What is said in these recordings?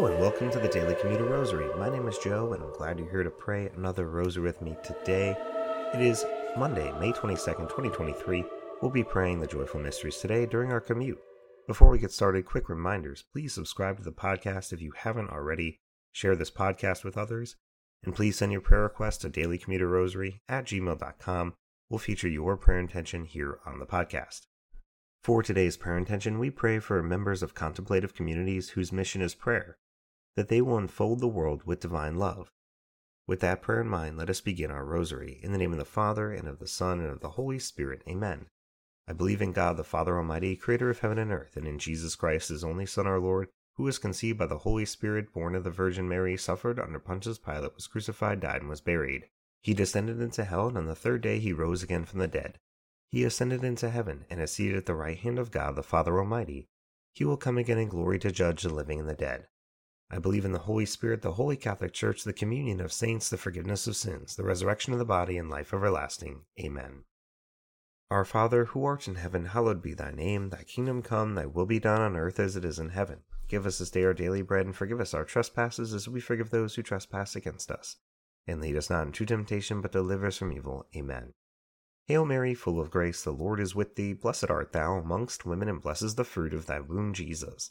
And welcome to the Daily Commuter Rosary. My name is Joe and I'm glad you're here to pray another rosary with me today. It is Monday, May 22nd, 2023. We'll be praying the joyful mysteries today during our commute. Before we get started, quick reminders. Please subscribe to the podcast if you haven't already. Share this podcast with others. And please send your prayer requests to dailycommuterrosary at gmail.com. We'll feature your prayer intention here on the podcast. For today's prayer intention, we pray for members of contemplative communities whose mission is prayer, that they will unfold the world with divine love. With that prayer in mind, let us begin our rosary. In the name of the Father, and of the Son, and of the Holy Spirit. Amen. I believe in God, the Father Almighty, creator of heaven and earth, and in Jesus Christ, his only Son, our Lord, who was conceived by the Holy Spirit, born of the Virgin Mary, suffered under Pontius Pilate, was crucified, died, and was buried. He descended into hell, and on the third day he rose again from the dead. He ascended into heaven and is seated at the right hand of God the Father Almighty. He will come again in glory to judge the living and the dead. I believe in the Holy Spirit, the Holy Catholic Church, the communion of saints, the forgiveness of sins, the resurrection of the body, and life everlasting. Amen. Our Father, who art in heaven, hallowed be thy name. Thy kingdom come, thy will be done on earth as it is in heaven. Give us this day our daily bread, and forgive us our trespasses as we forgive those who trespass against us. And lead us not into temptation, but deliver us from evil. Amen. Hail Mary, full of grace, the Lord is with thee. Blessed art thou amongst women, and blessed is the fruit of thy womb, Jesus.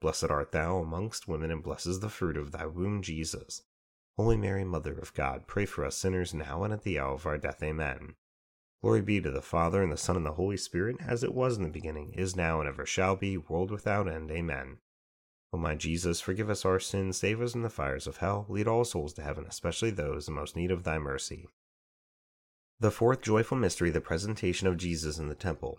Blessed art thou amongst women, and blessed is the fruit of thy womb, Jesus. Holy Mary, Mother of God, pray for us sinners now and at the hour of our death. Amen. Glory be to the Father, and the Son, and the Holy Spirit, as it was in the beginning, is now, and ever shall be, world without end. Amen. O my Jesus, forgive us our sins, save us from the fires of hell, lead all souls to heaven, especially those in most need of thy mercy. The fourth joyful mystery, the presentation of Jesus in the temple.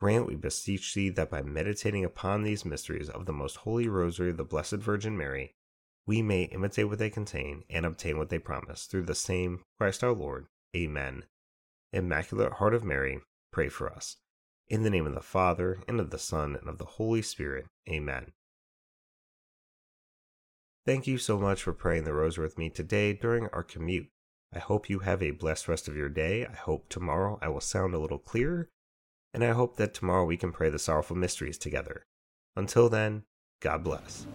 Grant, we beseech thee that by meditating upon these mysteries of the most holy rosary of the Blessed Virgin Mary, we may imitate what they contain and obtain what they promise through the same Christ our Lord. Amen. Immaculate Heart of Mary, pray for us. In the name of the Father, and of the Son, and of the Holy Spirit. Amen. Thank you so much for praying the rosary with me today during our commute. I hope you have a blessed rest of your day. I hope tomorrow I will sound a little clearer and I hope that tomorrow we can pray the sorrowful mysteries together. Until then, God bless.